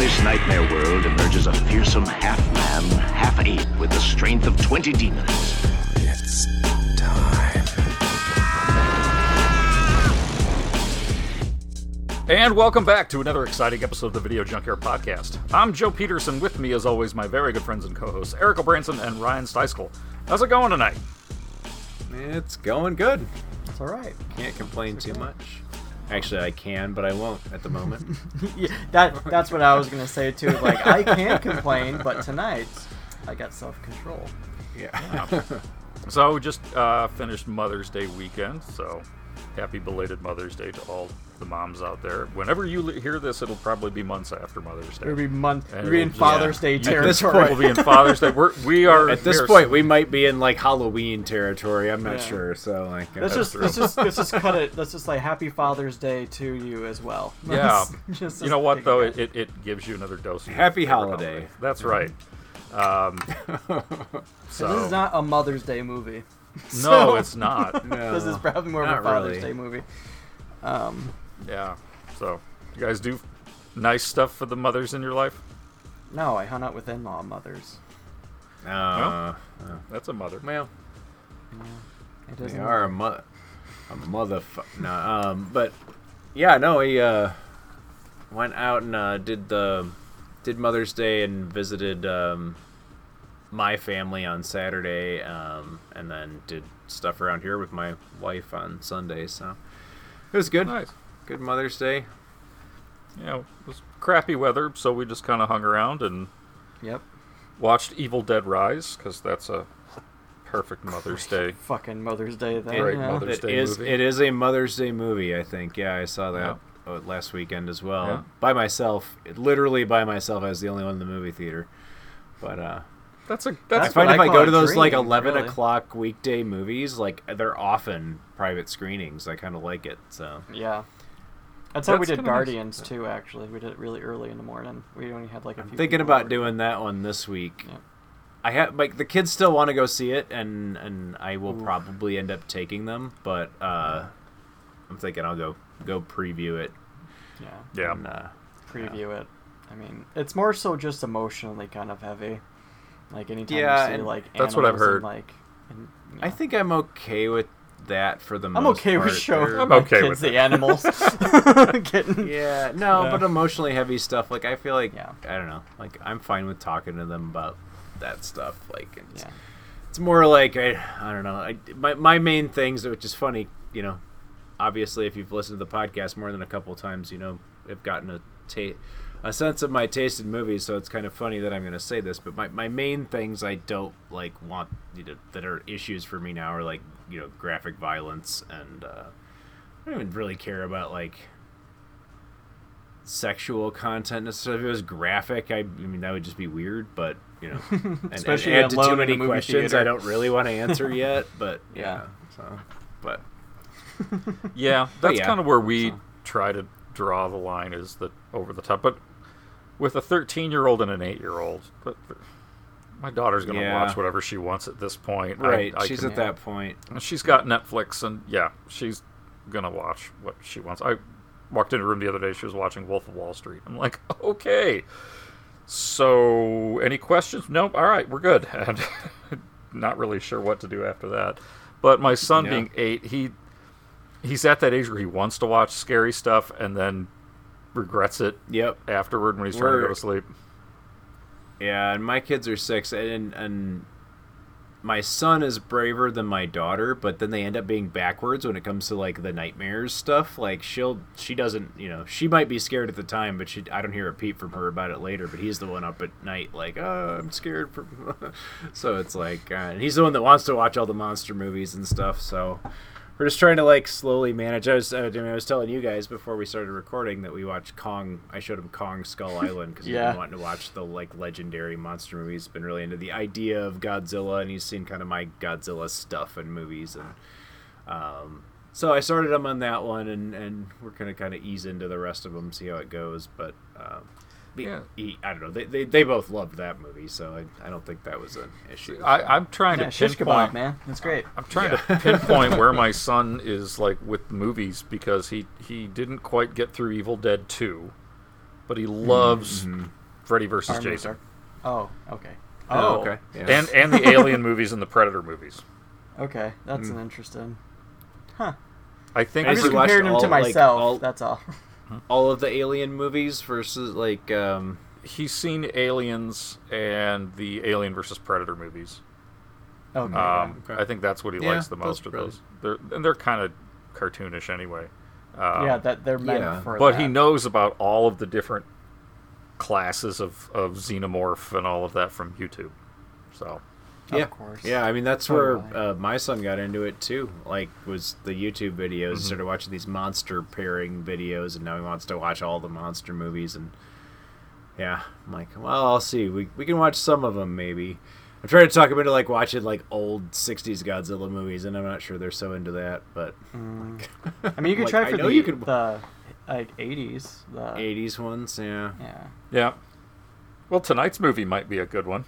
this nightmare world emerges a fearsome half-man, half-ape with the strength of 20 demons. It's time. And welcome back to another exciting episode of the Video Junkyard Podcast. I'm Joe Peterson. With me, as always, my very good friends and co-hosts Eric Branson and Ryan Steiskell. How's it going tonight? It's going good. It's all right. Can't complain too much. Actually, I can, but I won't at the moment. Yeah, that that's what I was gonna say too. Like I can't complain, but tonight I got self control. yeah. So, just uh, finished Mother's Day weekend, so happy belated Mother's Day to all the moms out there. Whenever you hear this, it'll probably be months after Mother's Day. It'll be month. And We'll be in Father's yeah. Day At territory. this point- We'll be in Father's Day. We're, we are At this we are- point, we might be in like Halloween territory. I'm not Yeah. sure. So like, uh, let's just let's just let's just cut it. Let's just like Happy Father's Day to you as well. Yeah. Let's just- You know what though? It, it, it gives you another dose. of Happy favorite holiday. That's right. Um, so This is not a Mother's Day movie. no, it's not. no, This is probably more of a Father's really. Day movie. Um, Yeah. So you guys do nice stuff for the mothers in your life. no, I hung out with in-law mothers. Uh, That's a mother. well, It they isn't- are a mother. A motherfucker. No, um, but yeah, no, he uh, went out and uh, did the did Mother's Day and visited um, my family on Saturday, um, and then did stuff around here with my wife on Sunday. So it was good. Nice. Good Mother's Day. Yeah, it was crappy weather, so we just kind of hung around and Yep. watched Evil Dead Rise because that's a perfect Mother's Day. Fucking Mother's Day then. Great yeah. Mother's It Day is. movie. It is a Mother's Day movie. I think. Yeah, I saw that uh, last weekend as well Yeah. by myself. Literally by myself. I was the only one in the movie theater. But uh, That's a I that's find if I I go to those like eleven really. o'clock weekday movies, like they're often private screenings. I kind of like it. So Yeah. That's how we did kinda nice. Guardians too. Actually, we did it really early in the morning. We only had like a I'm few. thinking about over. doing that one this week. Yeah. I have like the kids still want to go see it, and and I will Ooh. probably end up taking them. But uh, I'm thinking I'll go go preview it. Yeah. yeah. And, uh, Preview it. I mean, it's more so just emotionally kind of heavy. Like anytime Yeah, you see and like that's what I've animals and, heard. like, and, I think I'm okay with that for the I'm most okay with part. showing They're- I'm my okay kids with the animals getting. Yeah, no, Yeah. but emotionally heavy stuff. Like I feel like Yeah. I don't know. Like I'm fine with talking to them about that stuff. Like it's, Yeah. it's more like I I don't know. I my my main things, which is funny, you know. Obviously, if you've listened to the podcast more than a couple times, you know, have gotten a ta- a sense of my taste in movies. So it's kind of funny that I'm going to say this, but my, my main things I don't like want you know, that are issues for me now are like you know graphic violence and uh, I don't even really care about like sexual content necessarily. If it was graphic, I, I mean that would just be weird. But you know, and, Especially and add to alone too in a many movie questions theater. I don't really want to answer yet. But Yeah. yeah, so but Yeah, that's yeah, kind of where we so. try to draw the line is the over the top. But with a 13 year old and an 8 year old, but my daughter's going to Yeah. watch whatever she wants at this point. Right, I she's can- at that point. She's got Netflix, and yeah, she's going to watch what she wants. I walked into her room the other day. She was watching Wolf of Wall Street. I'm like, okay. So, any questions? Nope. All right, we're good. And not really sure what to do after that. But my son, Yeah. being eight, he he's at that age where he wants to watch scary stuff and then regrets it Yep. afterward when he's trying to go to sleep. Yeah, and my kids are six, and and my son is braver than my daughter, but then they end up being backwards when it comes to like the nightmares stuff. Like she'll, she doesn't, you know, she might be scared at the time, but she, I don't hear a peep from her about it later. But he's the one up at night, like, oh, I'm scared. From... so it's like, uh, and he's the one that wants to watch all the monster movies and stuff. So we're just trying to like slowly manage. I was, uh, I, mean, I was telling you guys before we started recording that we watched Kong. I showed him Kong Skull Island because he's been wanting to watch the like legendary monster movies. Been really into the idea of Godzilla, and he's seen kind of my Godzilla stuff and movies, and um, so I started him on that one, and and we're gonna kind of ease into the rest of them, see how it goes. But um, Yeah. he, I don't know. They, they they both loved that movie, so I, I don't think that was an issue. I, I'm trying Yeah, to shish pinpoint. kebab, man. That's great. I'm trying to pinpoint where my son is like with movies because he he didn't quite get through Evil Dead 2, but he mm-hmm. loves Freddy versus Army Jason Dark- Oh, okay. Oh, oh. okay. Yeah. and and the Alien movies and the Predator movies. Okay, that's mm. an interesting. Huh. I think I Has just he compared him all, to like, myself. all- That's all. all of the Alien movies versus like um, he's seen Aliens and the Alien versus Predator movies. Okay. Um, Okay. I think that's what he Yeah, likes the most of those. They're and they're kind of cartoonish anyway. Um, yeah, that they're meant yeah. for. but that. he knows about all of the different classes of, of xenomorph and all of that from YouTube. So yeah, course. yeah. I mean, that's Totally. where uh, my son got into it too. Like, was the YouTube videos. He started watching these monster pairing videos, and now he wants to watch all the monster movies. And yeah, I'm like, well, I'll see. We we can watch some of them maybe. I'm trying to talk him into like watching like old '60s Godzilla movies, and I'm not sure they're so into that. But Mm. I mean, you could Like, try I for know the, you could- the like 80s. The, '80s ones, yeah. Yeah. yeah. Well, tonight's movie might be a good one.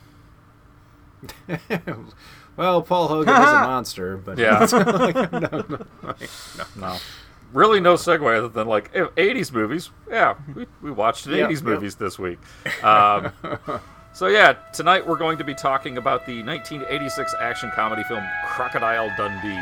well, Paul Hogan is a monster, but Yeah. like, no, no, like, no. No. Really, no segue other than like eh, 80s movies. Yeah, we, we watched Yep, 80s yep. movies this week. Um, so, yeah, tonight we're going to be talking about the 1986 action comedy film Crocodile Dundee.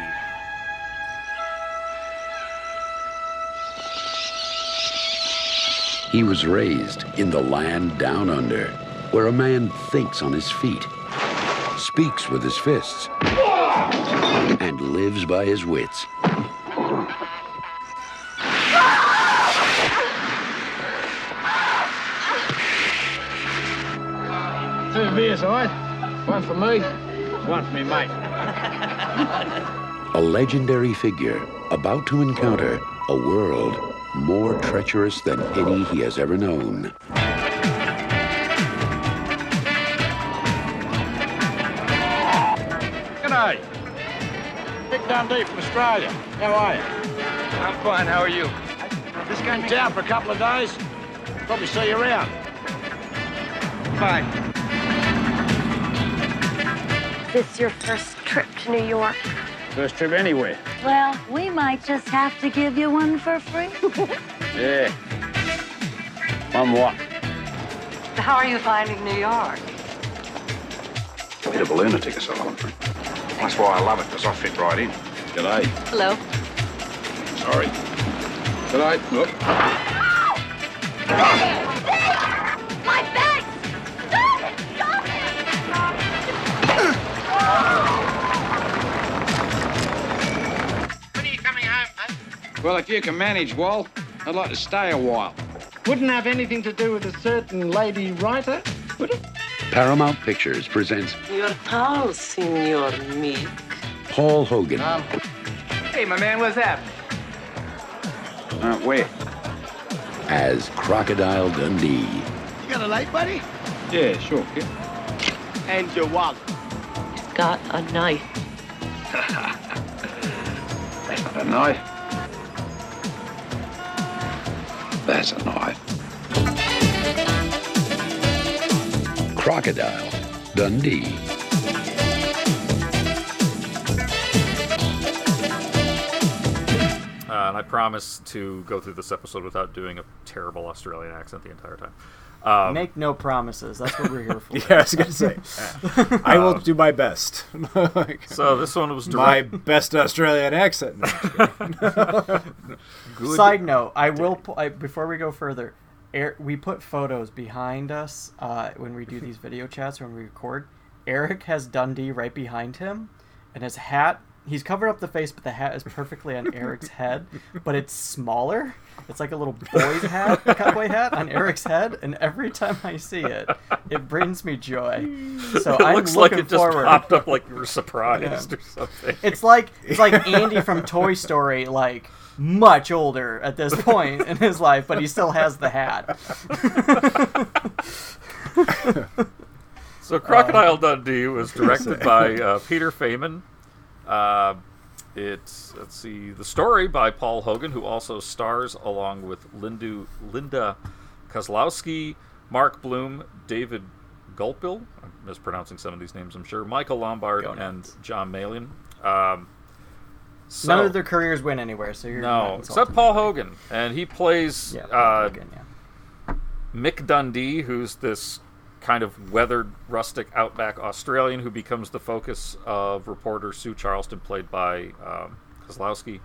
He was raised in the land down under, where a man thinks on his feet, speaks with his fists, and lives by his wits. Two beers, all right? One for me, one for me mate. A legendary figure about to encounter a world more treacherous than any he has ever known. Dundee from Australia. How are you? I'm fine. How are you? Just came down for a couple of days. Probably see you around. Bye. This your first trip to New York? First trip anywhere. Well, we might just have to give you one for free. Yeah. One what? How are you finding New York? A bit of a lunatic asylum. That's why I love it, because I fit right in. G'day. Hello. Sorry. G'day. Look. My bag! Stop it! Stop it! When are you coming home, mate? Well, if you can manage, Wal, I'd like to stay a while. Wouldn't have anything to do with a certain lady writer, would it? Paramount Pictures presents Your house, Senor Meek. Paul Hogan Um, hey, my man, what's happening? Uh, where? as Crocodile Dundee. You got a light, buddy? Yeah, sure, kid. And your wallet. Got a knife. That's not a knife. That's a knife. Crocodile Dundee. I promise to go through this episode without doing a terrible Australian accent the entire time. Um, Make no promises. That's what we're here for. Yeah, I was gonna say, I will do my best. Like, so this one was my best Australian accent. No, good. Side note: I will pu- I, before we go further. Er, we put photos behind us uh, when we do these video chats when we record. Eric has Dundee right behind him, and his hat. He's covered up the face, but the hat is perfectly on Eric's head, but it's smaller. It's like a little boy's hat, cowboy hat on Eric's head, and every time I see it, it brings me joy. So it I'm looks like looking it just forward. popped up like you were surprised Yeah. or something. It's like it's like Andy from Toy Story, like much older at this point in his life, but he still has the hat. So Crocodile Dundee was directed by uh, Peter Faiman. Uh, it's let's see the story by Paul Hogan, who also stars along with Lindu, Linda Kozlowski, Mark Blum, David Gulpil. I'm mispronouncing some of these names, I'm sure. Michael Lombard Go and John Meillon. Um, so, None of their careers went anywhere, so you're no, except Paul Hogan, and he plays Yeah, uh, Hogan, yeah. Mick Dundee, who's this kind of weathered, rustic outback Australian who becomes the focus of reporter Sue Charleston, played by um, Kozlowski.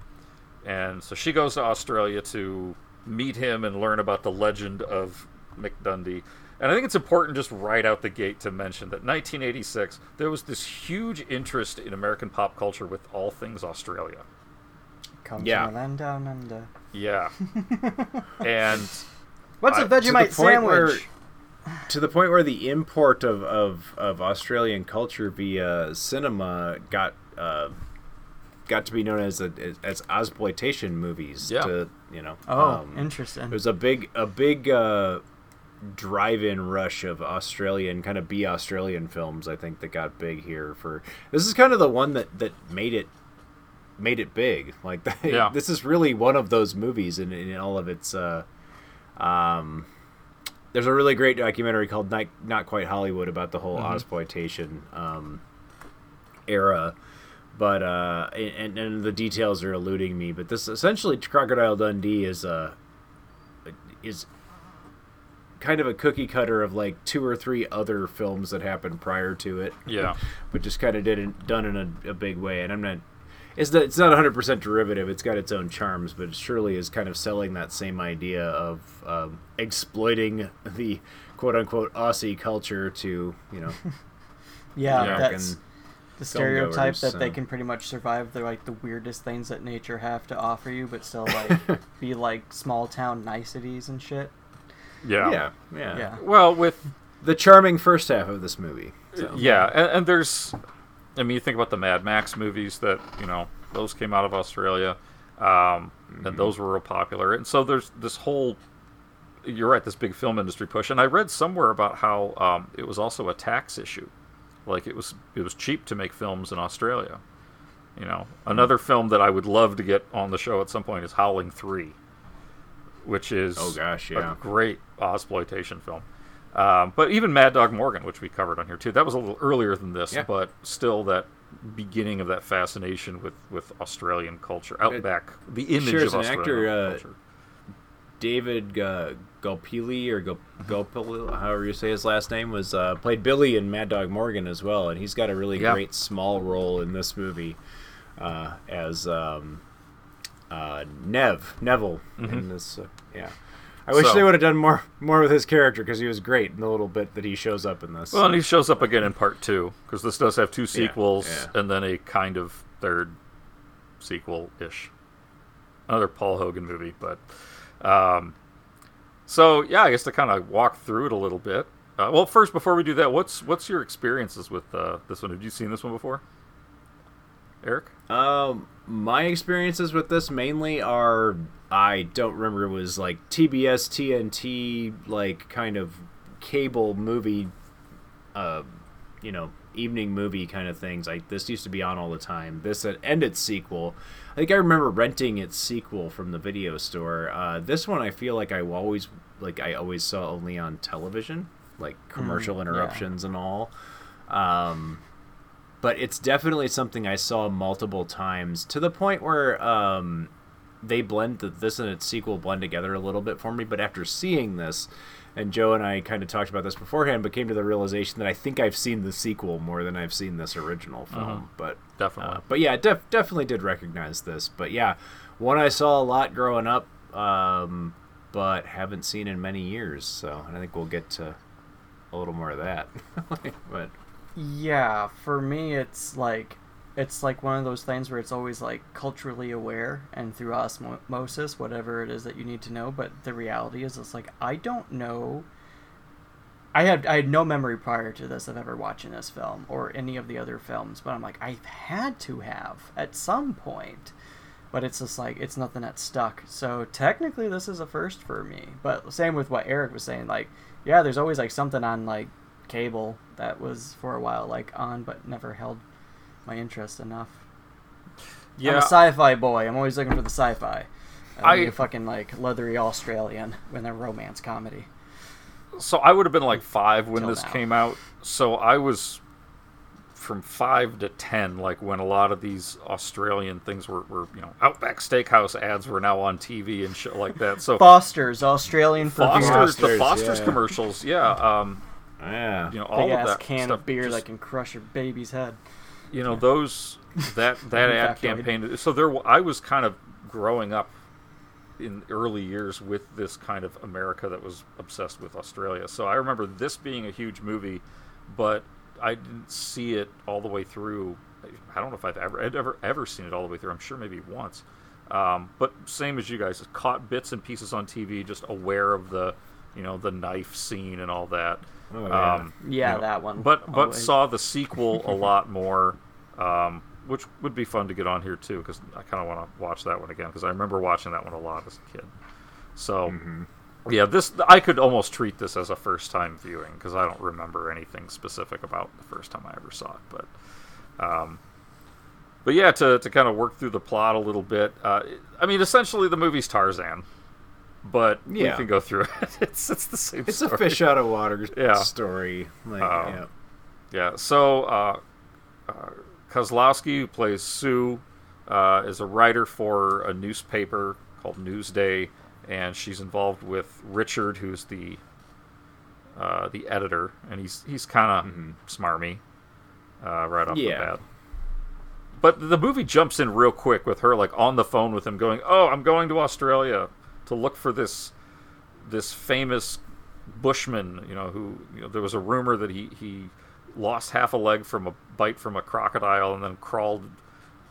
And so she goes to Australia to meet him and learn about the legend of Mick Dundee. And I think it's important just right out the gate to mention that 1986, there was this huge interest in American pop culture with all things Australia. Comes Yeah. from land down under. Yeah. and What's a Vegemite point sandwich? Where- to the point where the import of, of, of Australian culture via cinema got uh, got to be known as a, as exploitation movies. Yeah. To, you know. Oh, um, interesting. It was a big a big uh, drive-in rush of Australian kind of B Australian films. I think that got big here for. This is kind of the one that that made it made it big. Like Yeah. this is really one of those movies in, in all of its. Uh, um, there's a really great documentary called Not, Not Quite Hollywood about the whole exploitation um, era. But uh, and, and the details are eluding me. But this essentially Crocodile Dundee is a is kind of a cookie cutter of like two or three other films that happened prior to it. Yeah. but just kind of did it done in a, a big way. And I'm not. It's not, it's not 100% derivative. It's got its own charms, but it surely is kind of selling that same idea of um, exploiting the quote unquote Aussie culture to, you know, yeah, Yeah. that's the stereotype filmgoers, that they can pretty much survive the like the weirdest things that nature have to offer you, but still like be like small town niceties and shit. Yeah. yeah, yeah, Yeah. Well, with The charming first half of this movie. So. Yeah, and, and there's, I mean, you think about the Mad Max movies that you know those came out of Australia, um, and those were real popular. And so there's this whole, you're right, this big film industry push. And I read somewhere about how um, it was also a tax issue, like it was it was cheap to make films in Australia. You know, another film that I would love to get on the show at some point is Howling Three, which is Oh, gosh, yeah. a great exploitation film. Um, but even Mad Dog Morgan, which we covered on here too, that was a little earlier than this, Yeah. but still that beginning of that fascination with, with Australian culture, outback, the image Sure, of an Australian actor, uh, culture. David uh, Gulpili or Gul- Gulpili, however you say his last name, was uh, played Billy in Mad Dog Morgan as well, and he's got a really Yeah. great small role in this movie uh, as um, uh, Nev Neville in this. Uh, yeah, I wish. So- they would have done more more with his character because he was great in the little bit that he shows up in this. Well, and he shows up again in part two because this does have two sequels yeah. and then a kind of third sequel ish. Another Paul Hogan movie, but um, so yeah, I guess to kind of walk through it a little bit. Uh, well, first before we do that, what's what's your experiences with uh, this one? Have you seen this one before, Eric? Um, my experiences with this mainly are I don't remember it was like TBS TNT like kind of cable movie uh you know evening movie kind of things. Like this used to be on all the time. This and its sequel. I think I remember renting its sequel from the video store. Uh this one I feel like I always like I always saw only on television like commercial interruptions and all. Um but it's definitely something I saw multiple times to the point where um, they blend the, this and its sequel blend together a little bit for me. But after seeing this, and Joe and I kind of talked about this beforehand, but came to the realization that I think I've seen the sequel more than I've seen this original film. But Definitely. uh, but yeah, def- definitely did recognize this. But yeah, one I saw a lot growing up, um, but haven't seen in many years. So and I think we'll get to a little more of that. but Yeah, for me, it's like it's like one of those things where it's always like culturally aware and through osmosis, whatever it is that you need to know. But the reality is, it's like I don't know. I had I had no memory prior to this of ever watching this film or any of the other films, but I'm like I've had to have at some point. But it's just like it's nothing that stuck. So technically, this is a first for me. But same with what Eric was saying. Like, yeah, there's always like something on like cable that was for a while like on, but never held my interest enough. I'm Yeah. a sci-fi boy. I'm always looking for the sci-fi. I, I- a fucking like leathery Australian when a romance comedy. so I would have been like five when Till this now. came out. So I was from five to ten, like when a lot of these Australian things were, were you know, Outback Steakhouse ads were now on TV and shit like that. So Foster's Australian for beer. Foster's, the Foster's, Foster's yeah. commercials, yeah, um, Yeah. you know, all big of ass that can stuff of beer just- that can crush your baby's head. you know those that that ad campaign so there i was kind of growing up in early years with this kind of america that was obsessed with australia. So i remember this being a huge movie but i didn't see it all the way through. I don't know if i've ever I'd ever ever seen it all the way through. I'm sure maybe once. Um, but same as you guys caught bits and pieces on tv just aware of the you know the knife scene and all that Oh, yeah. um, Yeah, you know, that one. but but Always. saw the sequel a lot more, um, which would be fun to get on here too because I kind of want to watch that one again because I remember watching that one a lot as a kid. So yeah, this I could almost treat this as a first time viewing because I don't remember anything specific about the first time I ever saw it, but. Um, but yeah, to, to kind of work through the plot a little bit. Uh, I mean, essentially, the movie's Tarzan, but Yeah. we can go through it. It's it's the same. It's a fish out of water Yeah. story. Like, Um, yeah. Yeah. So uh, uh, Kozlowski, who plays Sue, uh, is a writer for a newspaper called Newsday, and she's involved with Richard, who's the uh, the editor, and he's he's kind of smarmy uh, right off Yeah. the bat. But the movie jumps in real quick with her like on the phone with him, going, "Oh, I'm going to Australia to look for this this famous bushman, you know, who you know, there was a rumor that he he lost half a leg from a bite from a crocodile and then crawled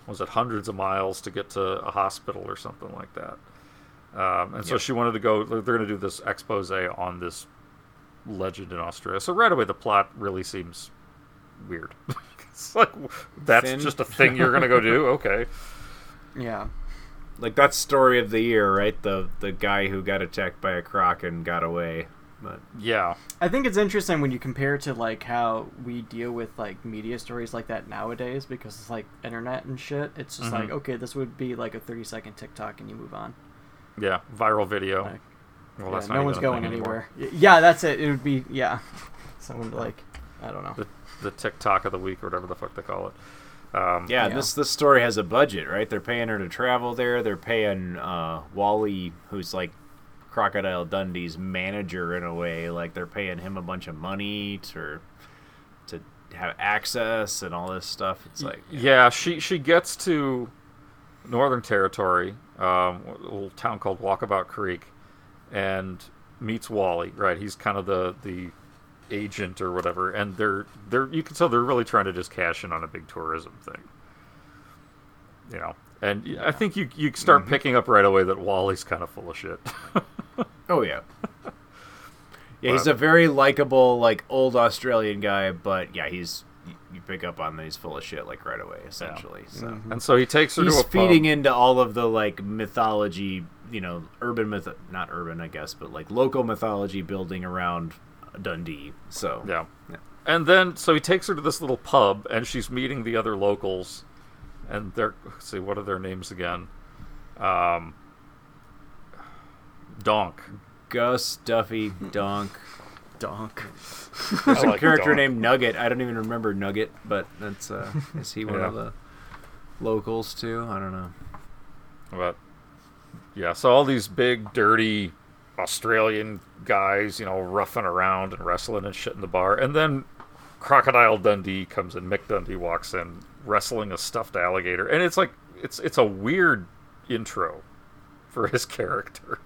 was it hundreds of miles to get to a hospital or something like that. Um, and so Yep. she wanted to go. They're going to do this expose on this legend in Australia. So right away, the plot really seems weird. it's like that's Thin. just a thing you're going to go do. Okay. Yeah. Like that's story of the year, right? The the guy who got attacked by a croc and got away. But Yeah. I think it's interesting when you compare to like how we deal with like media stories like that nowadays because it's like internet and shit. It's just Mhm. like okay, this would be like a thirty second TikTok and you move on. Yeah. Viral video. Like, well, yeah, that's not no one's going thing anymore. anywhere. Yeah, that's it. It would be yeah. Someone like I don't know. The the TikTok of the week or whatever the fuck they call it. Um, yeah, Yeah. this this story has a budget, right? They're paying her to travel there. They're paying uh, Wally, who's like Crocodile Dundee's manager in a way. Like they're paying him a bunch of money to to have access and all this stuff. It's like Yeah, she she gets to Northern Territory, um, a little town called Walkabout Creek, and meets Wally. Right, he's kind of the the agent or whatever, and they're they're you can tell they're really trying to just cash in on a big tourism thing. You know, and I think you you start mm-hmm. picking up right away that Wally's kind of full of shit. Oh yeah. Yeah, he's a very likable, like old Australian guy, but yeah, he's you- you pick up on that he's full of shit like right away, essentially. So mm-hmm. and so he takes her he's to a feeding pub. into all of the like mythology, you know, urban myth, not urban, I guess, but like local mythology building around Dundee. So Yeah. And then, so he takes her to this little pub, and she's meeting the other locals, and they're let's see what are their names again? Um, Donk. Gus, Duffy, Donk. Donk. There's I a like character Donk. named Nugget. I don't even remember Nugget, but that's uh, is he one of the locals too? I don't know. But yeah, so all these big, dirty Australian guys, you know, roughing around and wrestling and shit in the bar, and then Crocodile Dundee comes in. Mick Dundee walks in, wrestling a stuffed alligator, and it's like it's it's a weird intro for his character.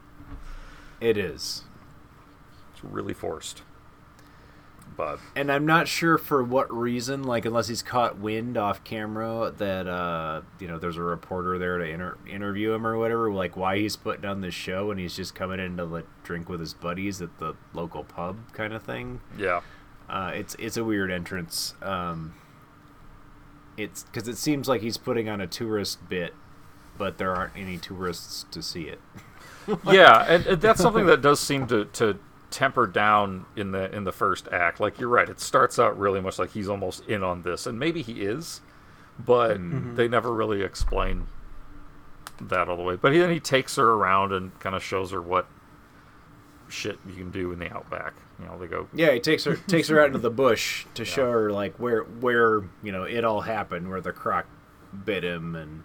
It is. It's really forced. But and I'm not sure for what reason, like unless he's caught wind off camera that uh, you know there's a reporter there to inter- interview him or whatever, like why he's putting on this show and he's just coming in to like drink with his buddies at the local pub kind of thing. yeah, Uh, it's it's a weird entrance. Um, it's because it seems like he's putting on a tourist bit, but there aren't any tourists to see it. yeah, and, and that's something that does seem to, to temper down in the in the first act. Like you're right, it starts out really much like he's almost in on this, and maybe he is, but mm-hmm. they never really explain that all the way. But he, then he takes her around and kind of shows her what shit you can do in the outback. You know, they go Yeah, he takes her takes her out into the bush to show her like where where you know it all happened, where the croc bit him, and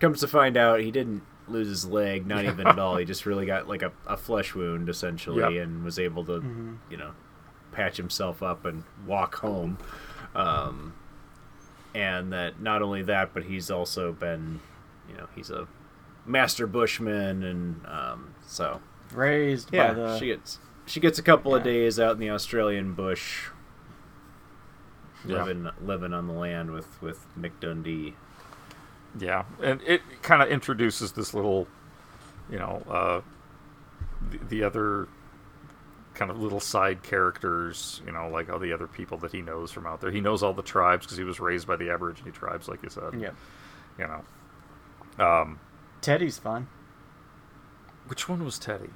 comes to find out he didn't lose his leg, not even at all. He just really got like a, a flesh wound essentially, Yep. and was able to you know patch himself up and walk home. Um, and that not only that, but he's also been you know he's a master bushman, and um, so Raised yeah, by the she gets she gets a couple of days out in the Australian bush, Yeah. living living on the land with with Mick Dundee. Yeah, and it kind of introduces this little, you know, uh, the, the other kind of little side characters, you know, like all the other people that he knows from out there. He knows all the tribes because he was raised by the Aborigine tribes, like you said. yeah. You know, um, Teddy's fun. which one was Teddy?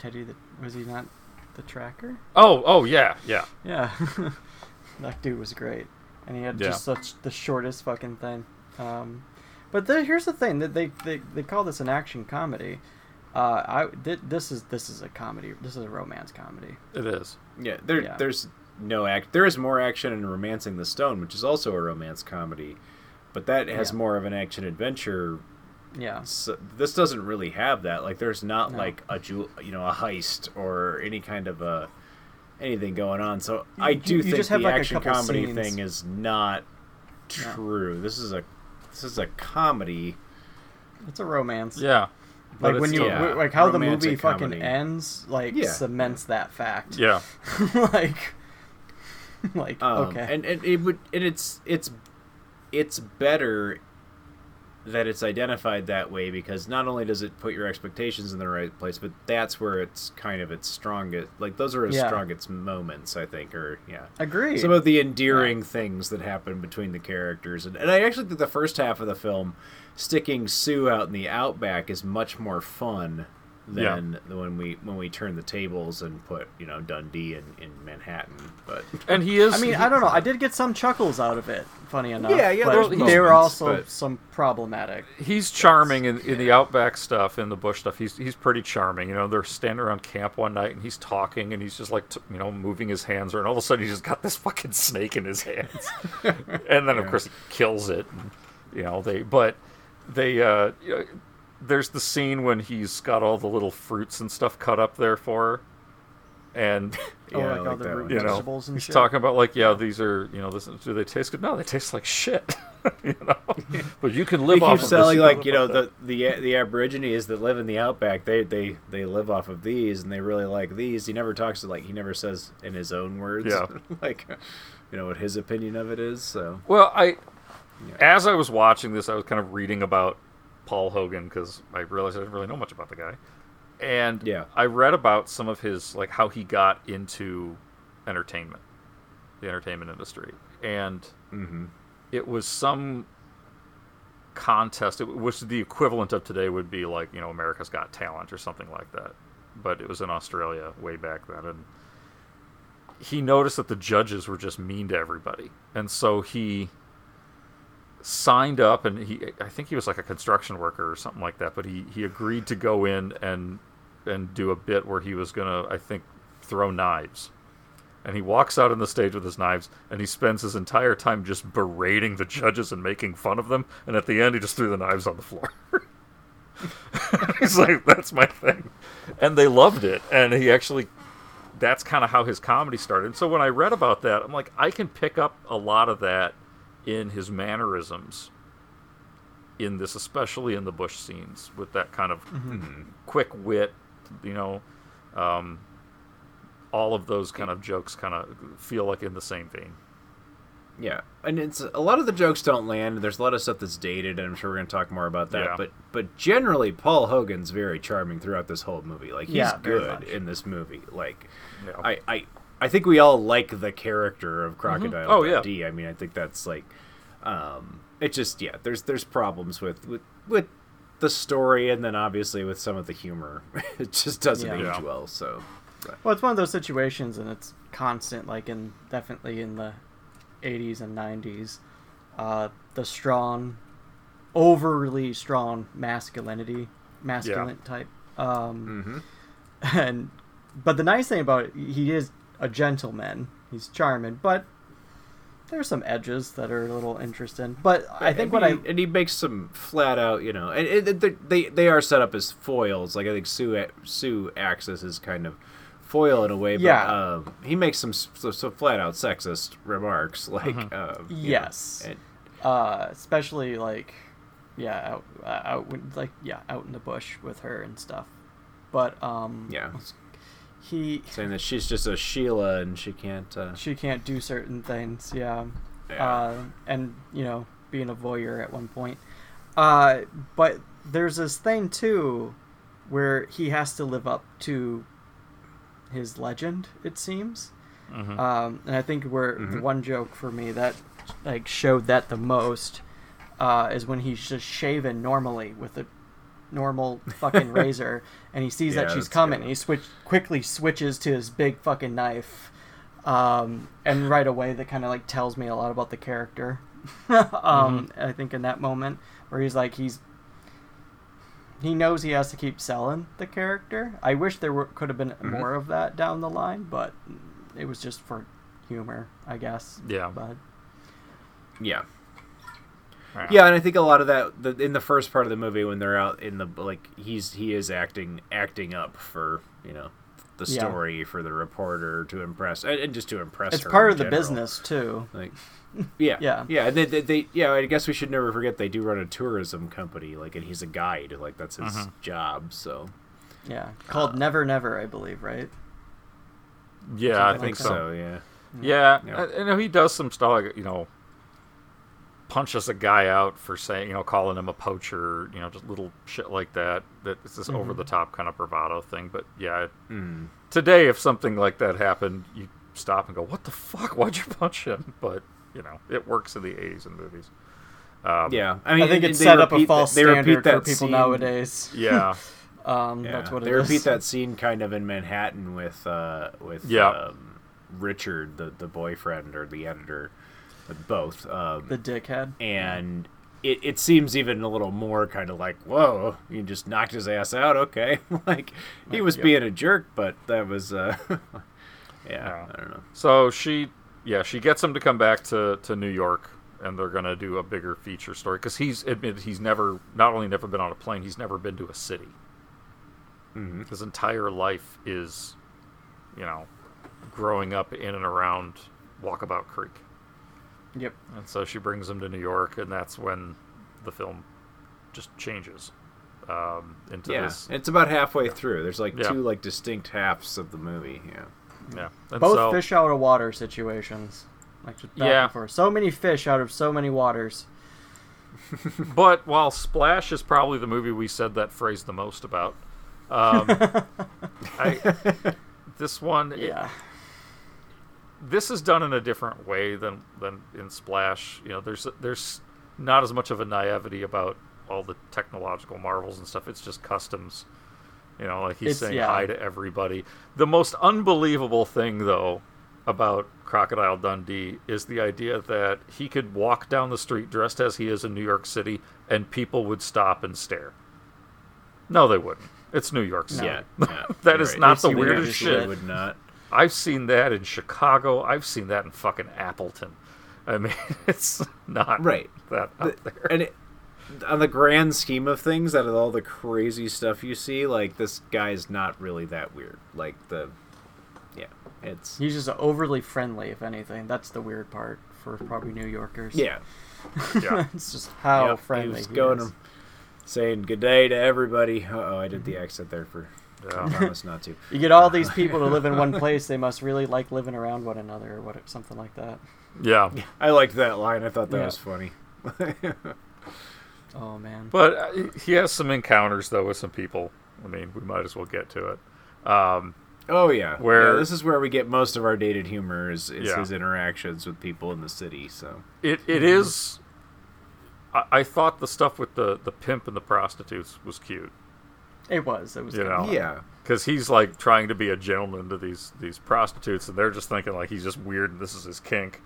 Teddy, the, was he not the tracker? Oh, oh yeah, yeah. Yeah, that dude was great, and he had Yeah. just such the shortest fucking thing. Um, but the, here's the thing that they, they they call this an action comedy. Uh, I thi- this is this is a comedy. This is a romance comedy. It is. Yeah, there Yeah. there's no act. There is more action in *Romancing the Stone*, which is also a romance comedy, but that has Yeah. more of an action adventure. Yeah, So this doesn't really have that. Like, there's not No. like a ju- you know a heist or any kind of a anything going on. So I do you think just the like, action comedy scenes. thing is not No. true. This is a this is a comedy. it's a romance. Yeah. But like when you Yeah, like how the movie fucking comedy. ends, like Yeah. cements that fact. Yeah. like, like Um, okay. and and it would and it's it's it's better that it's identified that way because not only does it put your expectations in the right place, but that's where it's kind of its strongest. Like those are its Yeah. strongest moments, I think. Or yeah, agree. some of the endearing things that happen between the characters, and, and I actually think the first half of the film, sticking Sue out in the outback, is much more fun Yeah. Than the when we when we turn the tables and put you know Dundee in, in Manhattan. But And he is. I mean, I don't know. I did get some chuckles out of it. Funny enough. Yeah, yeah, But there's they were also some problematic. he's charming in, in the outback stuff in the bush stuff he's he's pretty charming you know they're standing around camp one night and he's talking and he's just like t- you know moving his hands around all of a sudden he just got this fucking snake in his hands and then of course he kills it and, you know they but they uh you know, there's the scene when he's got all the little fruits and stuff cut up there for her and Oh, Yeah, I like all like the root you know vegetables and he's shit. talking about like yeah these are you know this do they taste good no they taste like shit you know but you can live They off keep of selling this. like you know the the the Aborigines that live in the outback. They they they live off of these, and they really like these. He never talks to like he never says in his own words, Yeah. like you know what his opinion of it is. So Well, I as I was watching this, I was kind of reading about Paul Hogan because I realized I didn't really know much about the guy, and Yeah. I read about some of his like how he got into entertainment, the entertainment industry, and mm-hmm. it was some contest, it, which the equivalent of today would be like you know America's Got Talent or something like that, but it was in Australia way back then, and he noticed that the judges were just mean to everybody, and so he signed up and he I think he was like a construction worker or something like that, but he he agreed to go in and and do a bit where he was gonna I think throw knives. And he walks out on the stage with his knives and he spends his entire time just berating the judges and making fun of them. And at the end, he just threw the knives on the floor. He's like, that's my thing. And they loved it. And he actually, that's kind of how his comedy started. And so when I read about that, I'm like, I can pick up a lot of that in his mannerisms in this, especially in the Bush scenes, with that kind of quick wit, you know. Um, all of those kind of jokes kind of feel like in the same vein. Yeah, and it's a lot of the jokes don't land. There's a lot of stuff that's dated, and I'm sure we're gonna talk more about that. Yeah. But but generally, Paul Hogan's very charming throughout this whole movie. Like he's Yeah, good much. in this movie. Like Yeah. I, I I think we all like the character of Crocodile Oh, yeah. Dundee. I mean, I think that's like, um, it just yeah. There's there's problems with with with the story, and then obviously with some of the humor. it just doesn't Yeah. age Yeah. well. So Well, it's one of those situations, and it's constant. Like in definitely in the '80s and '90s, uh, the strong, overly strong masculinity, masculine type. Um, And but the nice thing about it, he is a gentleman. He's charming, but there's some edges that are a little interesting. But I think and what he, I and he makes some flat out, you know, and, and they- they they are set up as foils. Like I think Sue Sue acts as his kind of foil in a way. But, Yeah. um, he makes some so, so flat out sexist remarks, like you know, Mm-hmm. Yes. and- uh, especially like yeah out uh, out like yeah out in the bush with her and stuff but um yeah, he saying that she's just a Sheila and she can't. Uh, she can't do certain things yeah, Yeah. Uh, and you know being a voyeur at one point uh but there's this thing too where he has to live up to his legend it seems um and i think where the one joke for me that like showed that the most uh is when he's just shaven normally with a normal fucking razor and he sees Yeah, that she's coming good. and he switch quickly switches to his big fucking knife um and right away that kind of like tells me a lot about the character um i think in that moment where he's like he's he knows he has to keep selling the character i wish there were could have been more of that down the line but it was just for humor i guess Yeah. but yeah. Yeah. Yeah, and I think a lot of that the, in the first part of the movie when they're out in the like he's he is acting acting up for you know the Yeah. story for the reporter to impress and, and just to impress it's her part in of the business too Like, yeah, Yeah. yeah. And they, they, they, yeah. I guess we should never forget they do run a tourism company. Like, and he's a guide. Like, that's his Mm-hmm. job. So yeah called never never i believe right Yeah, I I think think so. so. Yeah. Yeah, Yeah. I, I know he does some stuff like you know, punches a guy out for saying you know calling him a poacher, you know, just little shit like that. That it's this over the top kind of bravado thing. But yeah, it- today if something like that happened, you stop and go, "What the fuck? Why'd you punch him?" But you know, it works in the '80s in movies. Um, Yeah. I mean, i think it they set up a false that- they repeat standard for that people scene- nowadays yeah, um Yeah, that's what it they is. repeat that scene kind of in Manhattan with uh, with Yeah. um, Richard, the the boyfriend or the editor, with both. Um, the dickhead and it, it seems even a little more kind of like whoa you just knocked his ass out okay like he was Yep. being a jerk but that was uh yeah, Yeah. i don't know So she, yeah, she gets him to come back to, to New York, and they're gonna do a bigger feature story because he's admitted he's never, not only never been on a plane, he's never been to a city. His entire life is, you know, growing up in and around Walkabout Creek, yep. And so she brings him to New York, and that's when the film just changes um, into yeah this. it's about halfway through. There's like Yeah. two like distinct halves of the movie yeah. Yeah, and both so- fish out of water situations. Like Yeah. so many fish out of so many waters. But while Splash is probably the movie we said that phrase the most about, um, I, this one, yeah this is done in a different way than than in Splash. You know, there's there's not as much of a naivety about all the technological marvels and stuff. It's just customs. You know, like he's It's- saying yeah. hi to everybody. The most unbelievable thing, though, about Crocodile Dundee is the idea that he could walk down the street dressed as he is in New York City, and people would stop and stare. No, they wouldn't. It's New York City. yeah, yeah That you're is right. not the weirdest obviously shit. would not I've seen that in Chicago. I've seen that in fucking Appleton. I mean, it's not Right. that out there. and it, on the grand scheme of things out of all the crazy stuff you see like this guy's not really that weird like the yeah it's he's just overly friendly if anything that's the weird part for probably new yorkers yeah Yeah. it's just how Yep, friendly he was he going is. saying good day to everybody. Oh, I did the mm-hmm. accent there for Yeah. Promise not to. You get all these people to live in one place. They must really like living around one another, or what, something like that. Yeah. I liked that line. I thought that Yeah. was funny. Oh man. But uh, he has some encounters though with some people. I mean, we might as well get to it. Um, Oh yeah, Where- Yeah, this is where we get most of our dated humor is, is Yeah. his interactions with people in the city. So it it is. I, I thought the stuff with the the pimp and the prostitutes was cute. It was. It was. You know. yeah, because he's like trying to be a gentleman to these these prostitutes, and they're just thinking like he's just weird and this is his kink.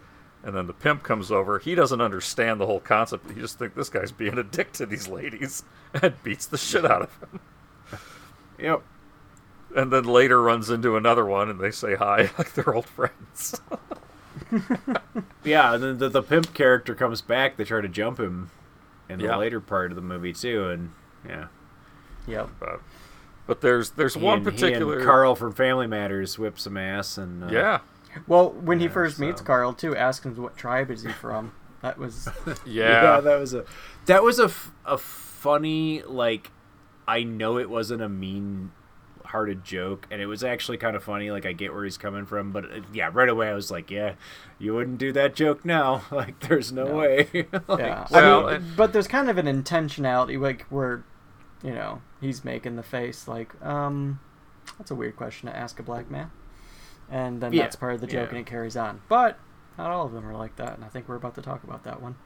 And then the pimp comes over. He doesn't understand the whole concept. He just thinks this guy's being a dick to these ladies and beats the shit out of him. yep. And then later runs into another one, and they say hi like they're old friends. Yeah, and then the, the pimp character comes back. They try to jump him in the Yeah. later part of the movie too, and yeah, Yep. but but there's there's He one and- he particular and Carl from Family Matters whips some ass, and uh, yeah Well, when he Yeah, first meets Carl too, asks him what tribe is he from. That was yeah that was a that was a, f- a funny like I know it wasn't a mean hearted joke and it was actually kind of funny like I get where he's coming from but uh, yeah right away I was like yeah you wouldn't do that joke now like there's no, No. way Like, yeah. Well, I mean, and- but there's kind of an intentionality, like where, you know, he's making the face like, um, that's a weird question to ask a black man, and then Yeah, that's part of the joke, yeah. and it carries on. But not all of them are like that, and I think we're about to talk about that one.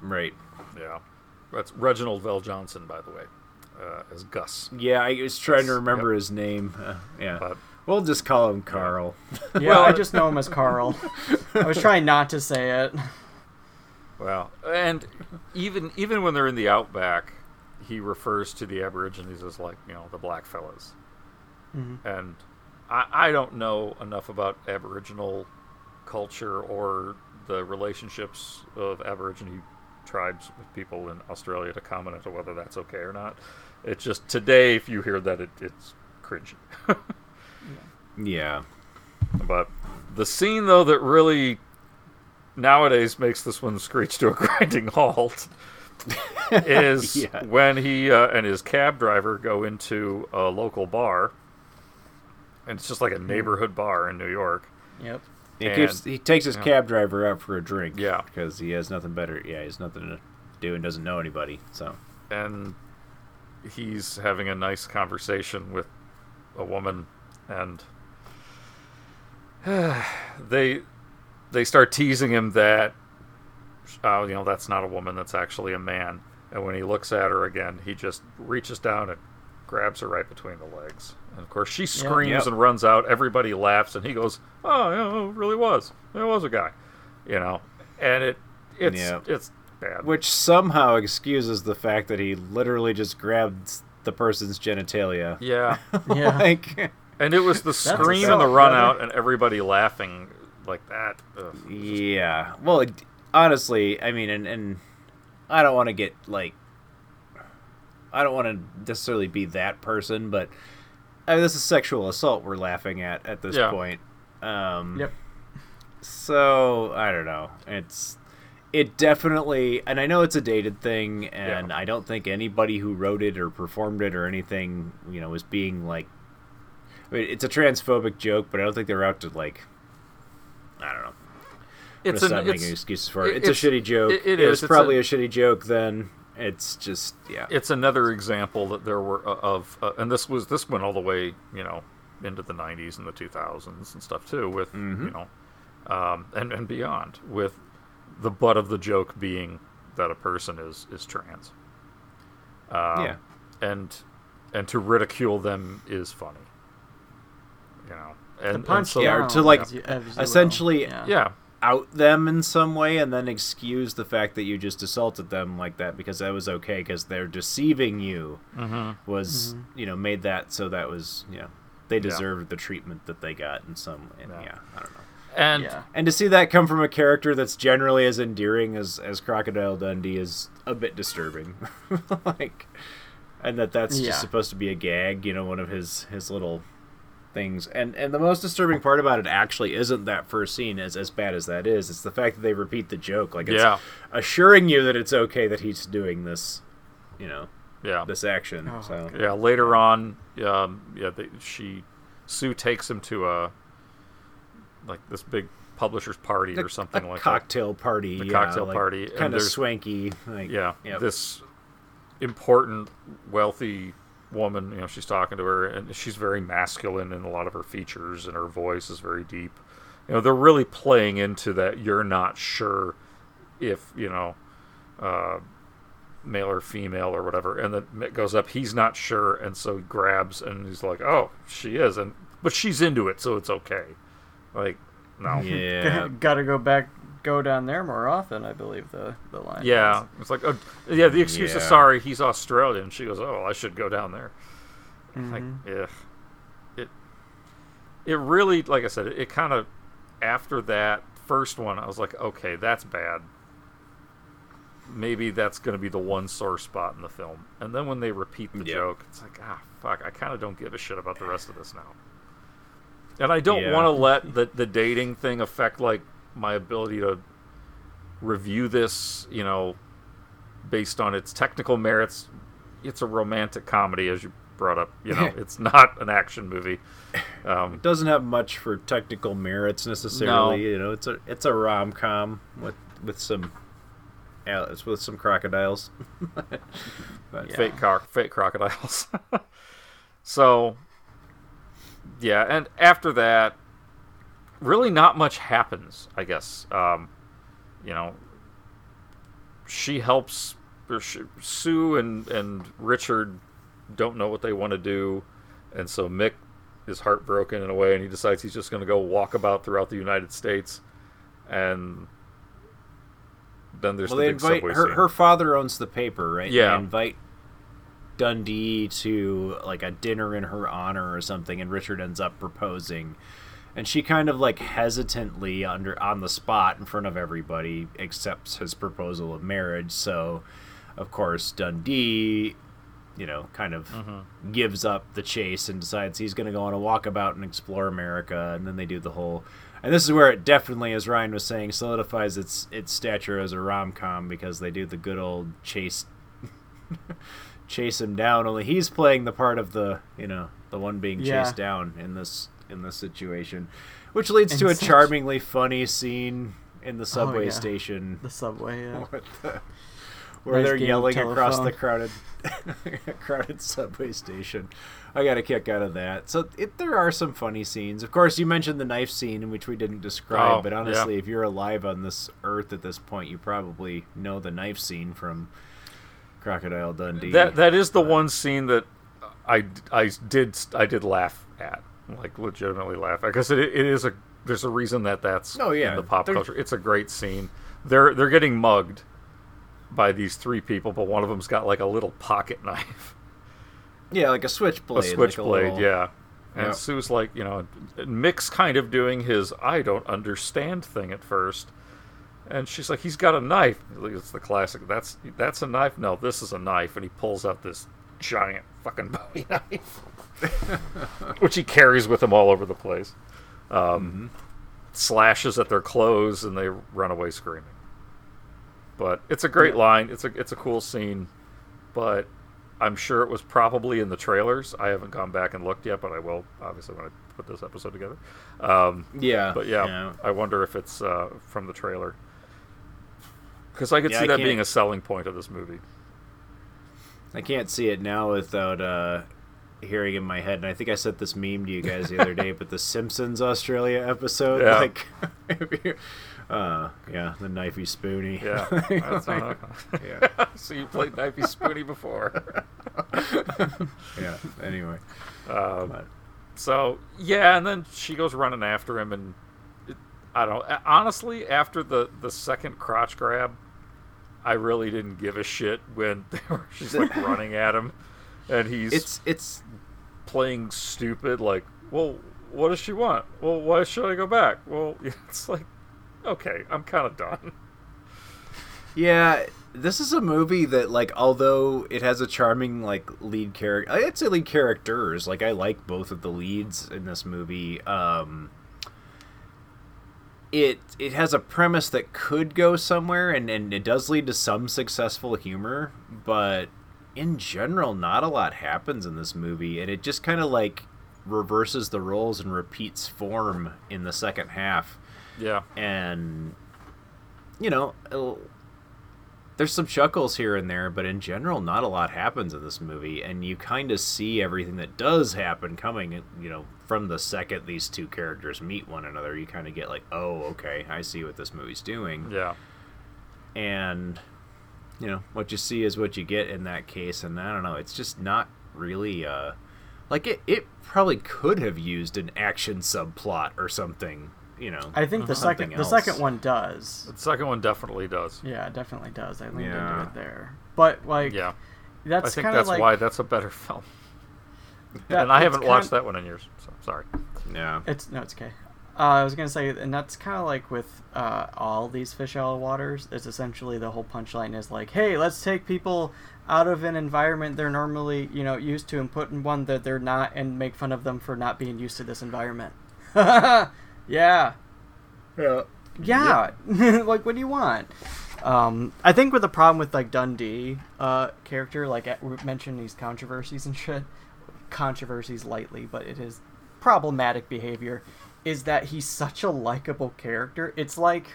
right yeah. That's Reginald VelJohnson, by the way, uh, as Gus. yeah I was trying to Yes, remember his name uh, yeah But we'll just call him Carl Yeah, Well, I just know him as Carl. I was trying not to say it. Well, and even even when they're in the outback, he refers to the Aborigines as like you know the black fellas, mm-hmm. and I, I don't know enough about Aboriginal culture or the relationships of Aborigine tribes with people in Australia to comment on whether that's okay or not. It's just today, if you hear that, it, it's cringy. yeah But the scene, though, that really nowadays makes this one screech to a grinding halt is Yeah. when he uh, and his cab driver go into a local bar. And it's just like a neighborhood bar in New York. Yep. he, And- keeps, he takes his yeah. cab driver out for a drink Yeah. because he has nothing better yeah he has nothing to do and doesn't know anybody so And he's having a nice conversation with a woman. And they they start teasing him that oh, you know, that's not a woman, that's actually a man. And when he looks at her again, he just reaches down and grabs her right between the legs. And of course, she screams Yep. and runs out. Everybody laughs, and he goes, "Oh, yeah, it really was. It was a guy," you know. And it, it's, it's bad. Which somehow excuses the fact that he literally just grabbed the person's genitalia. yeah. Yeah. like, And it was the scream and the run out, and everybody laughing like that. Ugh. yeah. Well, it- honestly, I mean, and, and I don't want to get like, I don't want to necessarily be that person, but I mean, this is sexual assault we're laughing at at this Yeah. point. Um, Yep. So I don't know. It's it definitely, and I know it's a dated thing, and Yeah. I don't think anybody who wrote it or performed it or anything, you know, was being like. I mean, it's a transphobic joke, but I don't think they're out to like. I don't know. It's It's an, not it's, making excuses for it. it- It's, a shitty joke. it- it It is. It's probably a- a, shitty joke. Then it's just yeah. it's another example that there were uh, of, uh, and this was this went all the way, you know, into the '90s and the 2000s and stuff too, with Mm-hmm. you know, um, and and beyond, with the butt of the joke being that a person is is trans. Um, Yeah. and and to ridicule them is funny. You know, and, and Punch so Yeah, or to, like, as you- as you will. essentially- Yeah. yeah, out them in some way and then excuse the fact that you just assaulted them like that because that was okay because they're deceiving you mm-hmm. was mm-hmm. you know made that so that was you know they deserved the treatment that they got in some and Yeah. yeah i don't know and Yeah. and to see that come from a character that's generally as endearing as as crocodile dundee is a bit disturbing like and that that's Yeah. just supposed to be a gag you know one of his his little things and and the most disturbing part about it actually isn't that first scene as as bad as that is it's the fact that they repeat the joke like it's Yeah. assuring you that it's okay that he's doing this you know Yeah. this action. Oh, so Yeah, later on, um, yeah, they, she Sue takes him to a like this big publisher's party or something a like cocktail party, The yeah, cocktail like, party, kind of swanky. Like, that. Yeah, yep. this important, wealthy woman. You know, she's talking to her, and she's very masculine in a lot of her features, and her voice is very deep. You know, they're really playing into that. You're not sure if you know. Uh, male or female or whatever and then it goes up he's not sure and so he grabs and he's like oh she is and but she's into it so it's okay like no yeah. Got to go back, go down there more often. I believe the the line. yeah it's like oh, yeah the excuse is sorry he's australian she goes oh i should go down there like yeah it it really like i said it, it kind of after that first one i was like okay that's bad maybe that's going to be the one sore spot in the film and then when they repeat the Yep. joke it's like ah fuck i kind of don't give a shit about the rest of this now and i don't Yeah. want to let the, the dating thing affect like my ability to review this you know based on its technical merits it's a romantic comedy as you brought up you know it's not an action movie um, doesn't have much for technical merits necessarily. No. You know, it's a it's a rom com with with some yeah, it's with some crocodiles. but fake car, fake crocodiles. so, yeah, and after that, really not much happens. I guess, um, you know, she helps or she, Sue and and Richard don't know what they want to do, and so Mick is heartbroken in a way, and he decides he's just going to go walk about throughout the United States, and then there's well, the they big invite her. Her father owns the paper, right? Yeah. They invite Dundee to like a dinner in her honor or something, and Richard ends up proposing, and she kind of like hesitantly under on the spot in front of everybody accepts his proposal of marriage. So, of course, Dundee. You know, kind of Mm-hmm. gives up the chase and decides he's going to go on a walkabout and explore America. And then they do the whole and this is where it definitely, as Ryan was saying, solidifies its its stature as a rom com because they do the good old chase chase him down. Only he's playing the part of the you know the one being Yeah. chased down in this in this situation, which leads to a such- charmingly funny scene in the oh, subway yeah. station The subway. Yeah. with the- where Nice they're yelling across the crowded crowded subway station. I got a kick out of that. So it, there are some funny scenes. Of course, you mentioned the knife scene, in which we didn't describe. Oh, but yeah. honestly, if you're alive on this earth at this point, you probably know the knife scene from Crocodile Dundee. That that is the one scene that I, I did I did laugh at, like legitimately laugh because it, it is a there's a reason that that's Oh, yeah. in the pop They're- culture. It's a great scene. They're they're getting mugged by these three people, but one of them's got like a little pocket knife, yeah, like a switchblade. a like switchblade, little- yeah. And Yeah. Sue's like, you know, Mick's kind of doing his I don't understand thing at first. And she's like, he's got a knife. It's the classic. That's that's a knife. No, this is a knife. And he pulls out this giant fucking Bowie knife, which he carries with him all over the place. Um, Slashes at their clothes, and they run away screaming. But it's a great line. It's a it's a cool scene. But I'm sure it was probably in the trailers. I haven't gone back and looked yet, but I will obviously when I put this episode together. Um, Yeah. but yeah, yeah. I wonder if it's uh, from the trailer because I could Yeah, see I that can't- being a selling point of this movie. I can't see it now without uh, hearing in my head. And I think I sent this meme to you guys the other day, but the Simpsons Australia episode, Yeah. like, uh, yeah, the knifey spoony. Yeah, that's, uh, yeah, so you played Knifey Spoony before. yeah. Anyway, Um, so yeah, and then she goes running after him, and it, I don't. Honestly, after the the second crotch grab, I really didn't give a shit when they were, she's like running at him, and he's it's it's playing stupid. Like, well, what does she want? Well, why should I go back? Well, it's like, okay, I'm kind of done. Yeah, this is a movie that like although it has a charming like lead character, I'd say lead characters. Like I like both of the leads in this movie. Um it it has a premise that could go somewhere and and it does lead to some successful humor, but in general, not a lot happens in this movie, and it just kind of like reverses the roles and repeats form in the second half. Yeah. And you know, there's some chuckles here and there, but in general, not a lot happens in this movie, and you kind of see everything that does happen coming. You know, from the second these two characters meet one another, you kind of get like, oh, okay, I see what this movie's doing Yeah. and you know what you see is what you get in that case and i don't know it's just not really uh like it, it probably could have used an action subplot or something you know I think the something second the second one does. The second one definitely does. Yeah, it definitely does. I leaned Yeah. into it there, but like, Yeah. that's I think kind of that's like why that's a better film. that- and I haven't kind- watched that one in years, so sorry. yeah It's no, it's okay. Uh, I was gonna say, and that's kind of like with uh, all these fish out of waters. It's essentially the whole punchline is like, hey, let's take people out of an environment they're normally, you know, used to, and put in one that they're not, and make fun of them for not being used to this environment. yeah, yeah yeah. like, what do you want? Um, I think with the problem with like Dundee uh, character, like we mentioned these controversies and shit, controversies lightly, but it is problematic behavior. Is that he's such a likable character? It's like,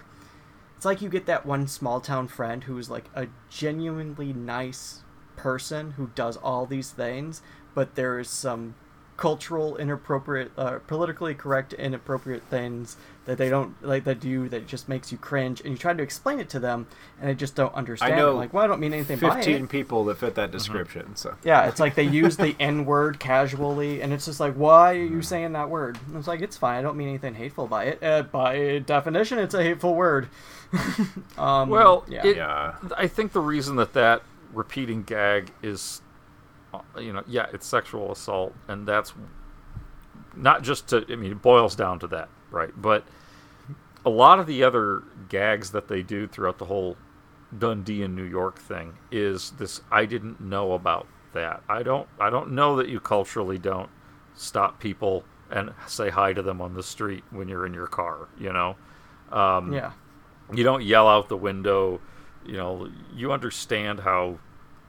it's like you get that one small town friend who's like a genuinely nice person who does all these things, but there is some cultural inappropriate, uh, politically correct inappropriate things that they don't like that do that just makes you cringe, and you try to explain it to them, and they just don't understand. i know it. like, well, I don't mean anything by 15 it. people that fit that description so Yeah, it's like they use the N word casually, and it's just like, why are you saying that word? And it's like, it's fine. I don't mean anything hateful by it. Uh, by definition, it's a hateful word. um, Well, yeah. it, Yeah. I think the reason that that repeating gag is, you know, yeah, it's sexual assault, and that's not just to. I mean, it boils down to that, right? But a lot of the other gags that they do throughout the whole Dundee and New York thing is this. I didn't know about that. I don't. I don't know that you culturally don't stop people and say hi to them on the street when you're in your car. You know. Um, yeah. you don't yell out the window you know you understand how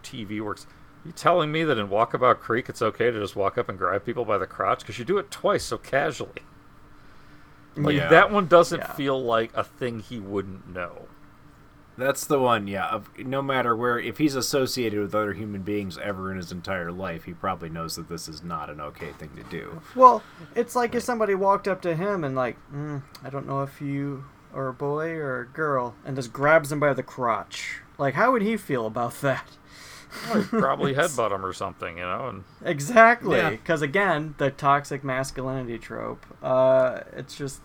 tv works you telling me that in walkabout creek it's okay to just walk up and grab people by the crotch because you do it twice so casually like Yeah. that one doesn't Yeah. feel like a thing he wouldn't know That's the one, yeah. Of, no matter where, if he's associated with other human beings ever in his entire life, he probably knows that this is not an okay thing to do. Well, it's like if somebody walked up to him and like, mm, I don't know if you are a boy or a girl, and just grabs him by the crotch. Like, how would he feel about that? Well, probably headbutt him or something you know and Exactly, Yeah. because again, the toxic masculinity trope. Uh, it's just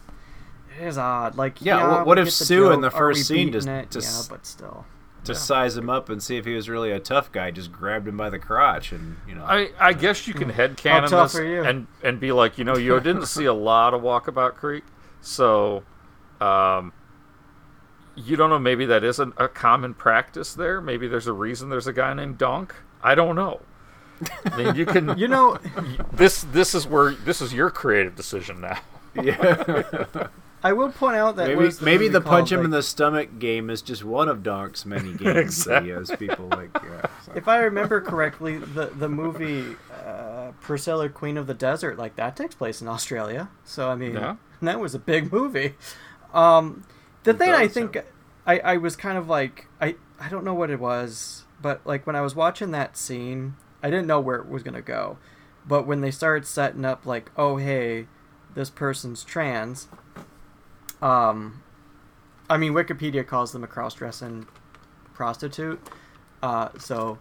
it is odd. Like, Yeah, yeah, what- what if get the Sue in the first scene just- it? just- yeah, but still. To size him up and see if he was really a tough guy, just grabbed him by the crotch and, you know. I, I guess you can headcanon tough this and and be like, you know, you didn't see a lot of Walkabout Creek, so um, you don't know. Maybe that isn't a common practice there. Maybe there's a reason there's a guy named Donk. I don't know. I mean, you can. You know, this this is where this is your creative decision now. yeah. I will point out that maybe the maybe the punch called, him in the stomach game is just one of Donk's many games that he has people like. Yeah, so. If I remember correctly, the the movie uh, Priscilla, Queen of the Desert, like that takes place in Australia. So I mean, Yeah. that was a big movie. Um, the thing I think I, I was kind of like I I don't know what it was, but like when I was watching that scene, I didn't know where it was gonna go. But when they started setting up like, oh hey, this person's trans. Um, I mean Wikipedia calls them a cross-dressing prostitute. Uh, so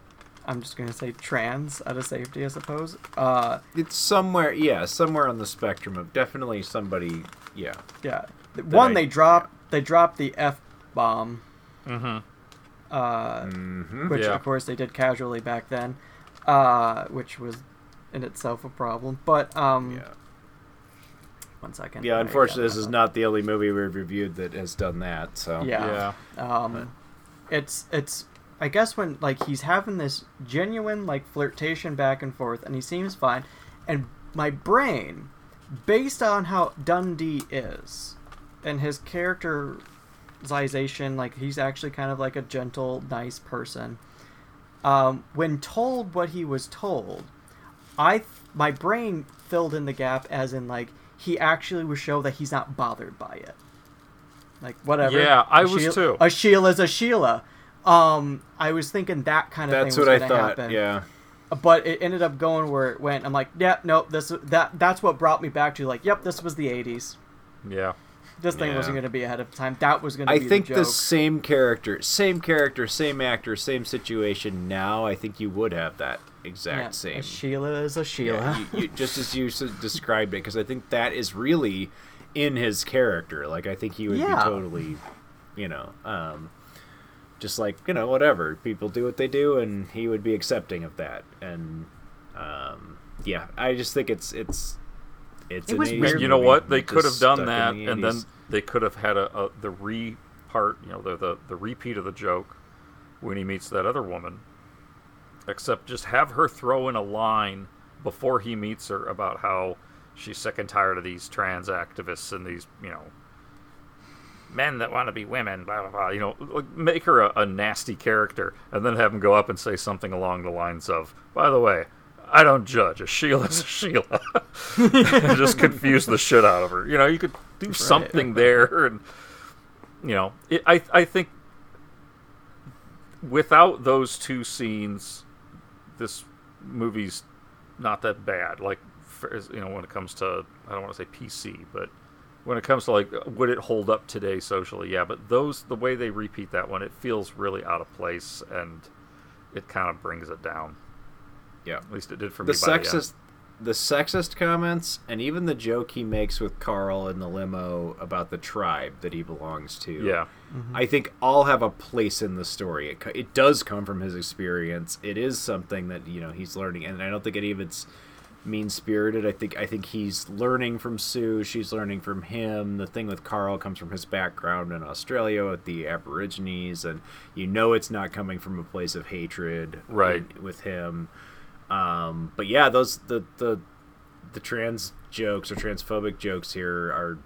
I'm just gonna say trans out of safety, I suppose. Uh, It's somewhere, yeah, somewhere on the spectrum of definitely somebody, yeah. yeah. One, I- they drop they dropped the f bomb, Mm-hmm. uh, Mm-hmm. which Yeah. of course they did casually back then, uh, which was in itself a problem. But um, Yeah. one second. Yeah, unfortunately, this is that. not the only movie we've reviewed that has done that. So Yeah. Um, it's it's I guess when like he's having this genuine like flirtation back and forth, and he seems fine, and my brain, based on how Dundee is, and his characterization, like he's actually kind of like a gentle, nice person. um, when told what he was told, I th- my brain filled in the gap as in like he actually would show that he's not bothered by it. Like whatever. Yeah, I A was Sheila- too. A Sheila's a Sheila. Um, I was thinking that kind of That's thing was what I thought. happen. Yeah. But it ended up going where it went. I'm like, yeah, no, this that that's what brought me back to like, yep, this was the '80s. Yeah. This thing Yeah. wasn't going to be ahead of time. That was going to I think the the, same character, same character, same actor, same situation. Now, I think you would have that exact Yeah, same. Sheila is a Sheila. Yeah, you, you, just as you described it, because I think that is really in his character. Like, I think he would be totally, you know, um, just like you know, whatever people do what they do, and he would be accepting of that. And um, yeah, I just think it's it's it's. It was 80s weird. You know what? They could have done that, the and then they could have had a, a the re part, you know, the, the the repeat of the joke when he meets that other woman. Except just have her throw in a line before he meets her about how she's sick and tired of these trans activists and these, you know, men that want to be women, blah blah blah. You know, like, make her a, a nasty character, and then have him go up and say something along the lines of, "By the way." I don't judge. A Sheila's a Sheila. just confuse the shit out of her. You know, you could do something there, and you know, it, I I think without those two scenes, this movie's not that bad. Like, for, you know, when it comes to I don't want to say PC, but when it comes to like would it hold up today socially? Yeah, but those the way they repeat that one, it feels really out of place, and it kind of brings it down. Yeah. At least it did for the me. by the end. sexist the sexist comments and even the joke he makes with Carl in the limo about the tribe that he belongs to. Yeah. Mm-hmm. I think all have a place in the story. It, it does come from his experience. It is something that you know he's learning, and I don't think any of it's mean spirited. I think I think he's learning from Sue. She's learning from him. The thing with Carl comes from his background in Australia with the Aborigines, and you know it's not coming from a place of hatred, Right. in- with him. Um, but yeah, those the the the trans jokes or transphobic jokes here are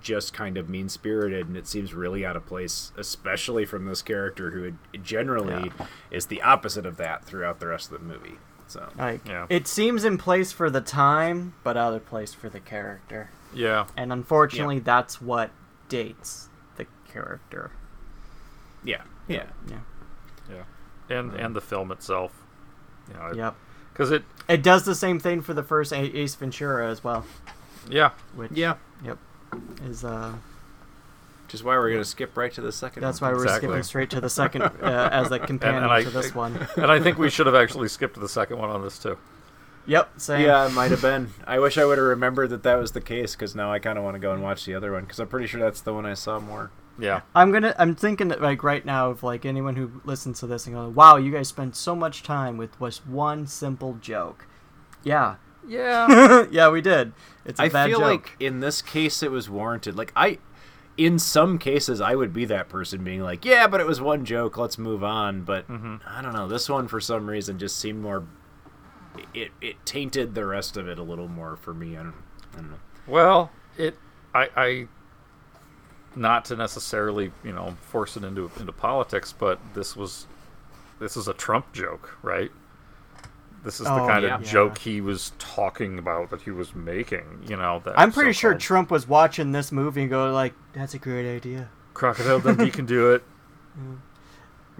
just kind of mean spirited, and it seems really out of place, especially from this character who generally is the opposite of that throughout the rest of the movie. So Like, Yeah. it seems in place for the time, but out of place for the character. Yeah. And unfortunately, that's what dates the character. yeah, yeah, Yeah. Yeah. And and the film itself. You know, Yep. Because it. It does the same thing for the first Ace Ventura as well. Yeah. Which, yeah. Yep. Is uh. Which is why we're gonna skip right to the second. That's one. why we're Exactly. skipping straight to the second uh, as a companion and I- to this one. And I think we should have actually skipped the second one on this too. Yep. Same. Yeah, it might have been. I wish I would have remembered that that was the case because now I kind of want to go and watch the other one because I'm pretty sure that's the one I saw more. Yeah. I'm gonna. I'm thinking that, like right now of like anyone who listens to this and go, "Wow, you guys spent so much time with just one simple joke." Yeah. Yeah. yeah, we did. It's a I bad feel joke. like in this case it was warranted. Like I, in some cases, I would be that person being like, "Yeah, but it was one joke. Let's move on." But Mm-hmm. I don't know. This one for some reason just seemed more. It it tainted the rest of it a little more for me. I don't, I don't know. Well, it. I. I not to necessarily, you know, force it into into politics, but this was this is a Trump joke, right? This is the Oh, kind yeah. of joke he was talking about that he was making. You know, that I'm pretty sure so-called Trump was watching this movie and go like, "That's a great idea." Crocodile Dundee can do it.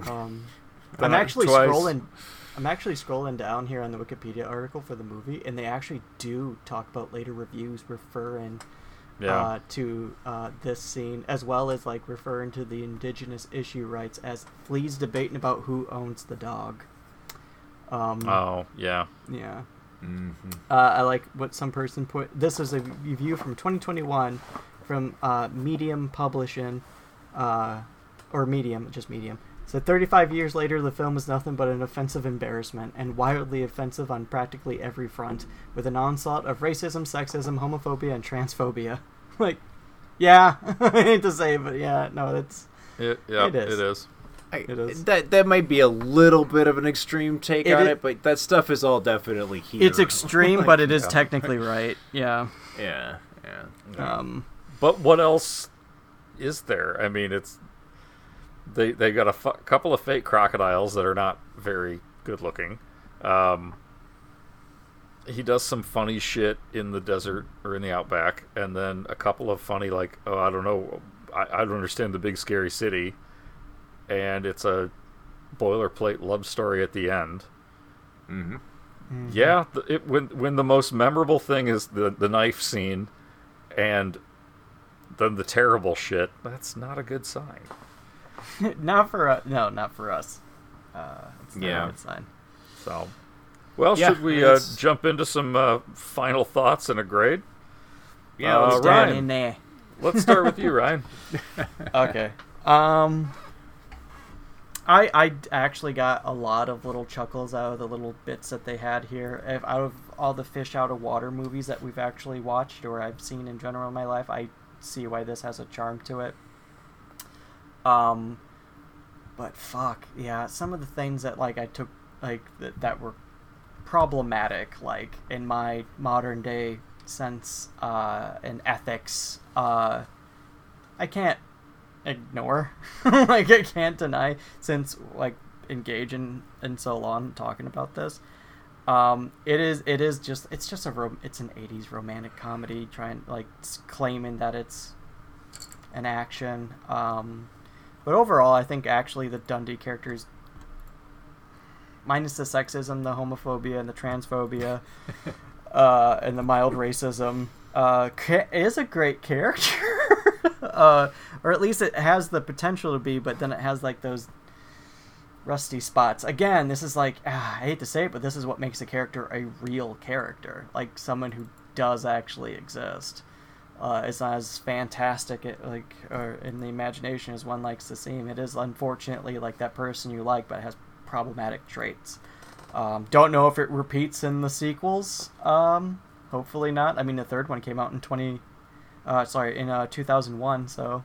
Um, I'm actually twice. scrolling. I'm actually scrolling down here on the Wikipedia article for the movie, and they actually do talk about later reviews referring Yeah. uh, to uh, this scene, as well as like referring to the indigenous issue rights as Flea's debating about who owns the dog. Um, Oh, yeah. yeah. Mm-hmm. Uh, I like what some person put. This is a review from 2021 from uh, Medium Publishing, uh, or Medium, just Medium. So 35 years later, the film is nothing but an offensive embarrassment, and wildly offensive on practically every front, with an onslaught of racism, sexism, homophobia, and transphobia. like, yeah, I hate to say, it, but yeah, no, it's It, yeah, It is. It is. I, It is. That that might be a little bit of an extreme take It on i- it, but that stuff is all definitely here. it's extreme, Like, but it is yeah. technically right. Yeah. Yeah, yeah. Um. But what else is there? I mean, it's they they got a couple of fake crocodiles that are not very good looking. Um, he does some funny shit in the desert or in the outback, and then a couple of funny like oh I don't know I, I don't understand the big scary city, and it's a boilerplate love story at the end. Mm-hmm. Yeah, the, it, when when the most memorable thing is the the knife scene, and then the terrible shit. That's not a good sign. not for us. No, not for us. Uh, it's not Yeah. a good sign. So, well, Yeah, should we uh, jump into some uh, final thoughts and a grade? Yeah, Uh, let's. Ryan. In there. Let's start with you, Ryan. okay. Um, I I actually got a lot of little chuckles out of the little bits that they had here. If out of all the fish out of water movies that we've actually watched or I've seen in general in my life, I see why this has a charm to it. Um, but fuck yeah, some of the things that like I took like that that were problematic, like in my modern day sense uh, and ethics. Uh, I can't ignore like i can't deny since like engage in in so long talking about this um it is it is just it's just a rom- it's an 80s romantic comedy trying like claiming that it's an action um but overall i think actually the dundee characters minus the sexism the homophobia and the transphobia uh and the mild racism uh is a great character uh, or at least it has the potential to be, but then it has like those rusty spots. Again, this is like ah, I hate to say it, but this is what makes a character a real character, like someone who does actually exist. Uh, it's not as fantastic, it, like or in the imagination as one likes to seem. It is unfortunately like that person you like, but has problematic traits. Um, don't know if it repeats in the sequels. Um, hopefully not. I mean, the third one came out in twenty uh, sorry, in uh, 2001. So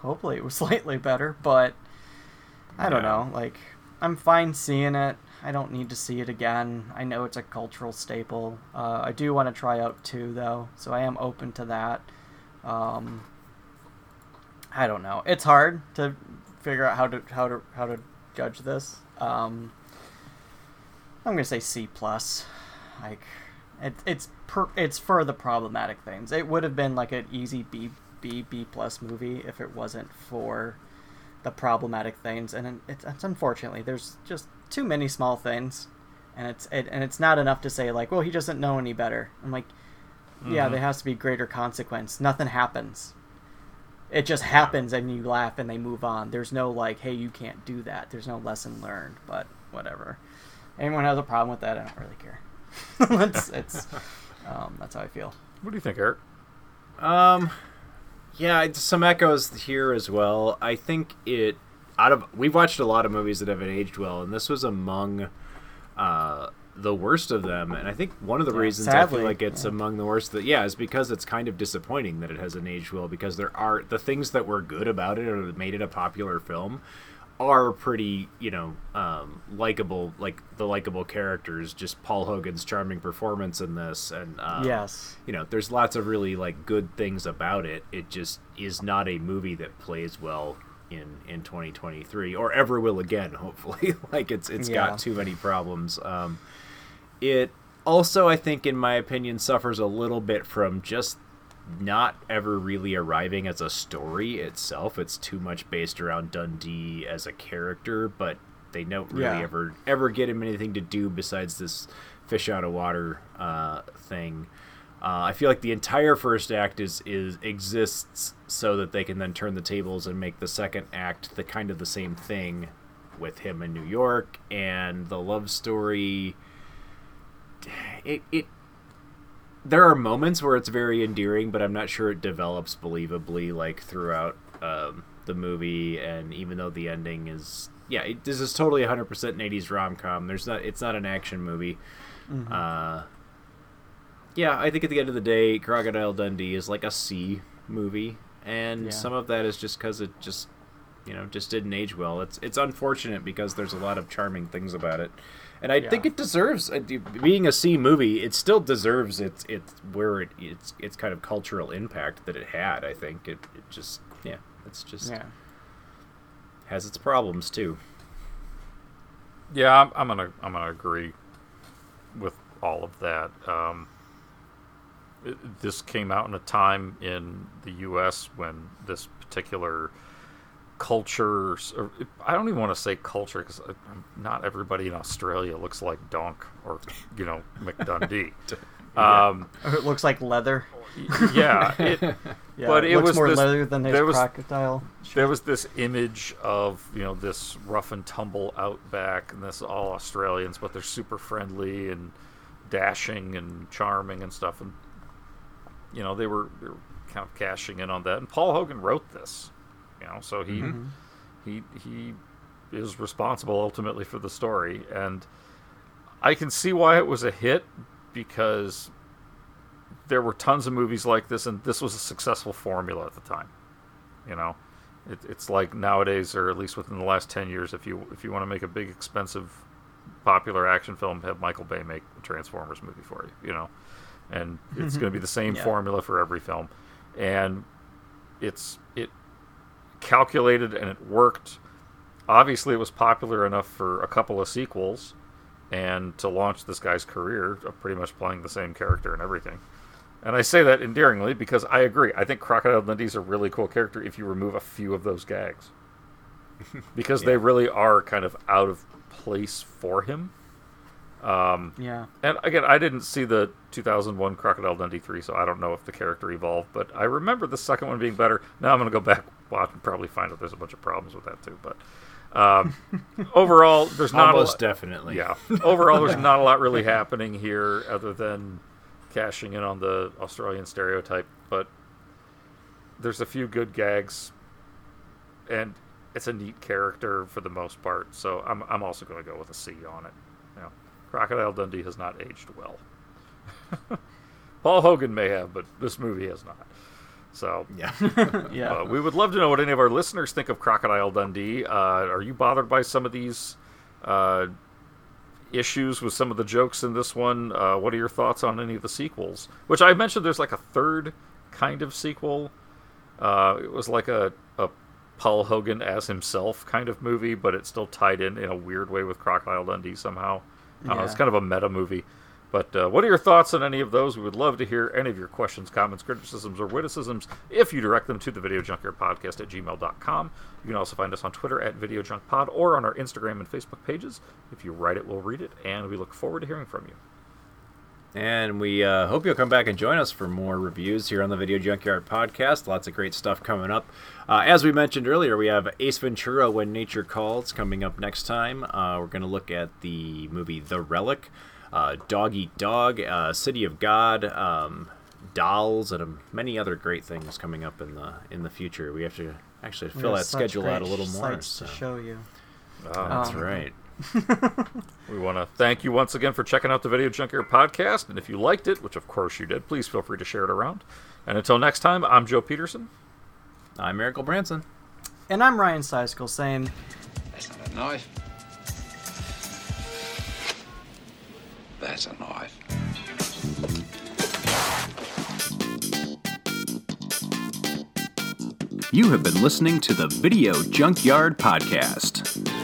hopefully it was slightly better, but I don't Yeah. know. Like, I'm fine seeing it. I don't need to see it again. I know it's a cultural staple. Uh, I do want to try out two though, so I am open to that. Um, I don't know. It's hard to figure out how to how to how to judge this. Um, I'm gonna say C plus. Like, it, it's per, it's for the problematic things. It would have been like an easy B B B plus movie if it wasn't for the problematic things, and it, it's unfortunately there's just too many small things, and it's it, and it's not enough to say like, well, he doesn't know any better. I'm like, yeah, Mhm. there has to be greater consequence. Nothing happens. It just happens, and you laugh, and they move on. There's no like, hey, you can't do that. There's no lesson learned, but whatever. Anyone has a problem with that, I don't really care. it's it's um, that's how I feel. What do you think, Eric? Um, yeah, some echoes here as well. I think it out of we've watched a lot of movies that haven't aged well, and this was among uh, the worst of them. And I think one of the Yeah, reasons I feel like it's yeah. among the worst that yeah is because it's kind of disappointing that it hasn't aged well because there are the things that were good about it or that made it a popular film are pretty you know um, likable like the likable characters just paul hogan's charming performance in this and um, Yes. you know there's lots of really like good things about it it just is not a movie that plays well in in 2023 or ever will again hopefully like it's it's Yeah. got too many problems um it also i think in my opinion suffers a little bit from just not ever really arriving as a story itself it's too much based around dundee as a character but they don't really Yeah. ever ever get him anything to do besides this fish out of water uh, thing uh, I feel like the entire first act is is exists so that they can then turn the tables and make the second act the kind of the same thing with him in New York and the love story. It it there are moments where it's very endearing, but I'm not sure it develops believably like throughout um, the movie. And even though the ending is yeah, it, this is totally 100% an 80s rom com. There's not it's not an action movie. Mhm. Uh, yeah, I think at the end of the day, Crocodile Dundee is like a C movie, and Yeah. some of that is just because it just, you know, just didn't age well. It's it's unfortunate because there's a lot of charming things about it, and I think it deserves uh, being a C movie. It still deserves its its where it its its kind of cultural impact that it had. I think it, it just yeah, it's just Yeah. has its problems too. Yeah, I'm, I'm gonna I'm gonna agree with all of that. Um, it, this came out in a time in the U.S. when this particular culture, or I don't even want to say culture because not everybody in Australia looks like Donk or you know Mick Dundee. Um, Or it looks like leather. yeah, it, Yeah, but it it looks was more this, leather than his there was, crocodile. There was this image of you know this rough and tumble outback, and this all Australians, but they're super friendly and dashing and charming and stuff, and you know they were, they were kind of cashing in on that. And Paul Hogan wrote this, you know, so he Mhm. he he is responsible ultimately for the story, and I can see why it was a hit because there were tons of movies like this, and this was a successful formula at the time. You know, it, it's like nowadays, or at least within the last ten years, if you if you want to make a big, expensive, popular action film, have Michael Bay make a Transformers movie for you. You know, and it's Mhm. going to be the same Yeah. formula for every film, and it's it calculated and it worked. Obviously, it was popular enough for a couple of sequels, and to launch this guy's career of pretty much playing the same character and everything. And I say that endearingly because I agree. I think Crocodile Dundee's a really cool character if you remove a few of those gags. because they really are kind of out of place for him. Um, Yeah. And again, I didn't see the 2001 Crocodile Dundee 3, so I don't know if the character evolved, but I remember the second one being better. Now I'm going to go back, watch, and probably find out there's a bunch of problems with that too. But um, overall, there's not a lot- definitely. Yeah. Overall, there's not a lot really happening here other than cashing in on the Australian stereotype, but there's a few good gags, and it's a neat character for the most part. So I'm I'm also going to go with a C on it. You know, Crocodile Dundee has not aged well. Paul Hogan may have, but this movie has not. So yeah, Yeah. Uh, we would love to know what any of our listeners think of Crocodile Dundee. Uh, are you bothered by some of these uh, issues with some of the jokes in this one? Uh, what are your thoughts on any of the sequels? Which I mentioned, there's like a third kind of sequel. Uh, it was like a, a Paul Hogan as himself kind of movie, but it's still tied in in a weird way with Crocodile Dundee somehow. Uh, it's kind of a meta movie. But uh, what are your thoughts on any of those? We would love to hear any of your questions, comments, criticisms, or witticisms if you direct them to the Video Junkyard Podcast at gmail.com. You can also find us on Twitter at Video Junk Pod or on our Instagram and Facebook pages. If you write it, we'll read it, and we look forward to hearing from you. And we uh, hope you'll come back and join us for more reviews here on the Video Junkyard Podcast. Lots of great stuff coming up. Uh, as we mentioned earlier, we have Ace Ventura When Nature Calls coming up next time. Uh, we're going to look at the movie The Relic, uh, Dog Eat Dog, uh, City of God, um, Dolls, and um, many other great things coming up in the in the future. We have to actually fill have that schedule out a little more. sights So. to show you. Ah, That's Um, right. We want to thank you once again for checking out the Video Junkyard Podcast. And if you liked it, which of course you did, please feel free to share it around. And until next time, I'm Joe Peterson. I'm Miracle Branson. And I'm Ryan Seiskell saying, That's not a knife. That's a knife. You have been listening to the Video Junkyard Podcast.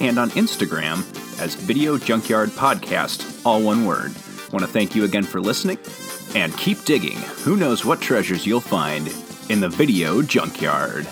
and on Instagram as Video Junkyard Podcast, all one word. Want to thank you again for listening and keep digging. Who knows what treasures you'll find in the Video Junkyard.